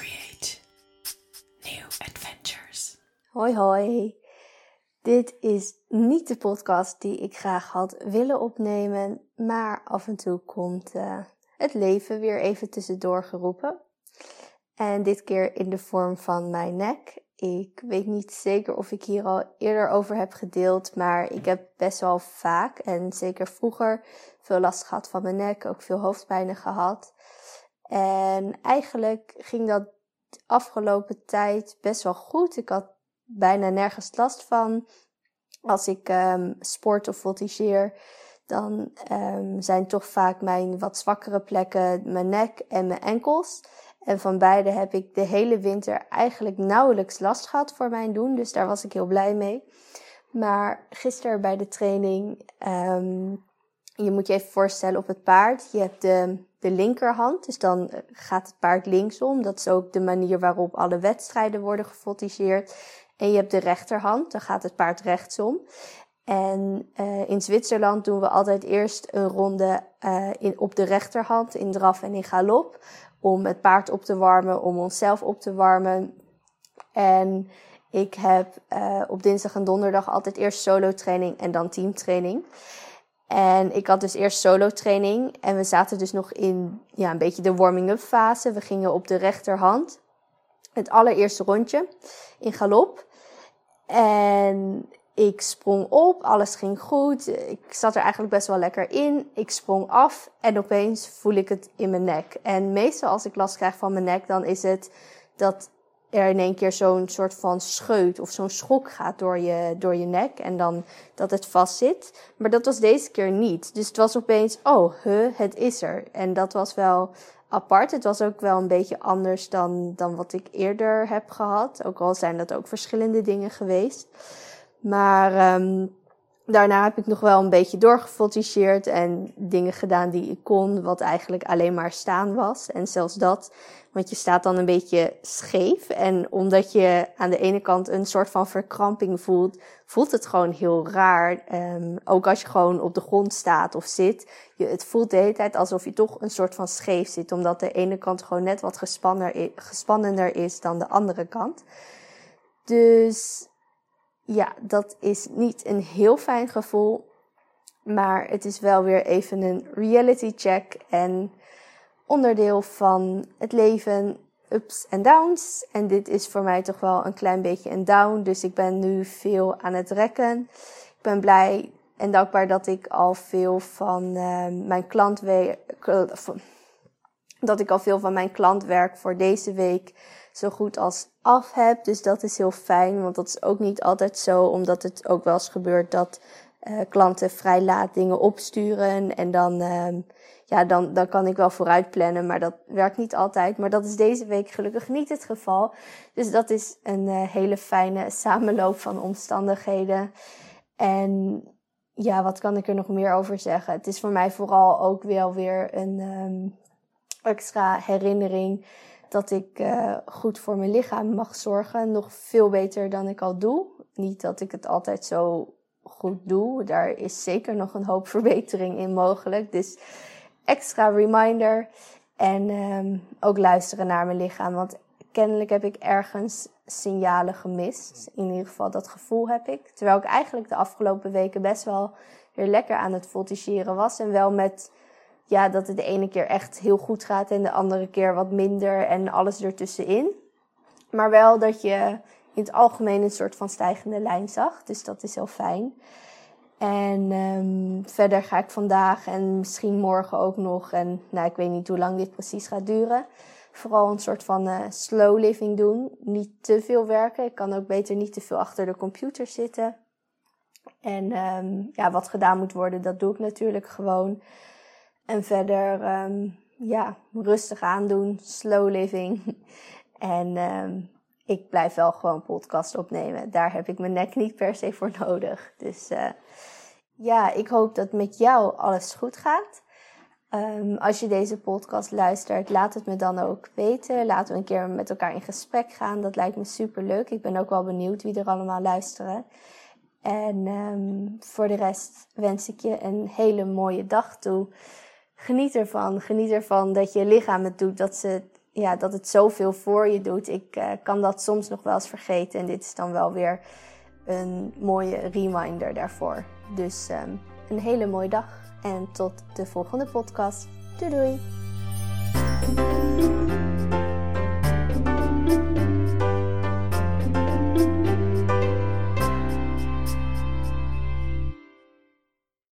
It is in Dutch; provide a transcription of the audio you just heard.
create new adventures. Hoi hoi. Dit is niet de podcast die ik graag had willen opnemen, maar af en toe komt eh, het leven weer even tussendoor geroepen. En dit keer in de vorm van mijn nek. Ik weet niet zeker of ik hier al eerder over heb gedeeld, maar ik heb best wel vaak en zeker vroeger veel last gehad van mijn nek, ook veel hoofdpijnen gehad. En eigenlijk ging dat de afgelopen tijd best wel goed. Ik had bijna nergens last van. Als ik um, sport of voltigeer, dan um, zijn toch vaak mijn wat zwakkere plekken mijn nek en mijn enkels. En van beide heb ik de hele winter eigenlijk nauwelijks last gehad voor mijn doen. Dus daar was ik heel blij mee. Maar gisteren bij de training, um, je moet je even voorstellen op het paard. Je hebt de, de linkerhand, dus dan gaat het paard linksom. Dat is ook de manier waarop alle wedstrijden worden gevoltigeerd. En je hebt de rechterhand, dan gaat het paard rechtsom. En uh, in Zwitserland doen we altijd eerst een ronde uh, in, op de rechterhand in draf en in galop. Om het paard op te warmen, om onszelf op te warmen. En ik heb op dinsdag en donderdag altijd eerst solo training en dan teamtraining. En ik had dus eerst solo training en we zaten dus nog in ja, een beetje de warming-up fase. We gingen op de rechterhand het allereerste rondje in galop. En ik sprong op, alles ging goed. Ik zat er eigenlijk best wel lekker in. Ik sprong af en opeens voel ik het in mijn nek. En meestal als ik last krijg van mijn nek, dan is het dat er in één keer zo'n soort van scheut of zo'n schok gaat door je, door je nek en dan dat het vast zit. Maar dat was deze keer niet. Dus het was opeens, oh, huh, het is er. En dat was wel apart. Het was ook wel een beetje anders dan, dan wat ik eerder heb gehad. Ook al zijn dat ook verschillende dingen geweest. Maar um, daarna heb ik nog wel een beetje doorgevoltigeerd en dingen gedaan die ik kon, wat eigenlijk alleen maar staan was. En zelfs dat, want je staat dan een beetje scheef. En omdat je aan de ene kant een soort van verkramping voelt, voelt het gewoon heel raar. Um, ook als je gewoon op de grond staat of zit. Je, het voelt de hele tijd alsof je toch een soort van scheef zit, omdat de ene kant gewoon net wat gespannender is dan de andere kant. Dus ja, dat is niet een heel fijn gevoel. Maar het is wel weer even een reality check en onderdeel van het leven, ups en downs. En dit is voor mij toch wel een klein beetje een down. Dus ik ben nu veel aan het rekken. Ik ben blij en dankbaar dat ik al veel van uh, mijn klantwerk, dat ik al veel van mijn klantwerk voor deze week zo goed als af heb. Dus dat is heel fijn, want dat is ook niet altijd zo, omdat het ook wel eens gebeurt dat uh, klanten vrij laat dingen opsturen en dan, uh, ja, dan, dan kan ik wel vooruit plannen, maar dat werkt niet altijd. Maar dat is deze week gelukkig niet het geval. Dus dat is een uh, hele fijne samenloop van omstandigheden. En ja, wat kan ik er nog meer over zeggen? Het is voor mij vooral ook wel weer een um, extra herinnering dat ik uh, goed voor mijn lichaam mag zorgen. Nog veel beter dan ik al doe. Niet dat ik het altijd zo goed doe. Daar is zeker nog een hoop verbetering in mogelijk. Dus extra reminder. En um, ook luisteren naar mijn lichaam. Want kennelijk heb ik ergens signalen gemist. In ieder geval dat gevoel heb ik. Terwijl ik eigenlijk de afgelopen weken best wel weer lekker aan het voltigeren was. En wel met ja, dat het de ene keer echt heel goed gaat en de andere keer wat minder en alles ertussenin. Maar wel dat je in het algemeen een soort van stijgende lijn zag. Dus dat is heel fijn. En um, verder ga ik vandaag en misschien morgen ook nog. En nou, ik weet niet hoe lang dit precies gaat duren. Vooral een soort van uh, slow living doen. Niet te veel werken. Ik kan ook beter niet te veel achter de computer zitten. En um, ja, wat gedaan moet worden, dat doe ik natuurlijk gewoon. En verder, um, ja, rustig aandoen, slow living. en um, ik blijf wel gewoon podcast opnemen. Daar heb ik mijn nek niet per se voor nodig. Dus uh, ja, ik hoop dat met jou alles goed gaat. Um, als je deze podcast luistert, laat het me dan ook weten. Laten we een keer met elkaar in gesprek gaan. Dat lijkt me super leuk. Ik ben ook wel benieuwd wie er allemaal luisteren. En voor de rest wens ik je een hele mooie dag toe geniet ervan. Geniet ervan dat je lichaam het doet dat ze, ja, dat het zoveel voor je doet. Ik uh, kan dat soms nog wel eens vergeten. En dit is dan wel weer een mooie reminder daarvoor. Dus um, een hele mooie dag en tot de volgende podcast. Doei doei!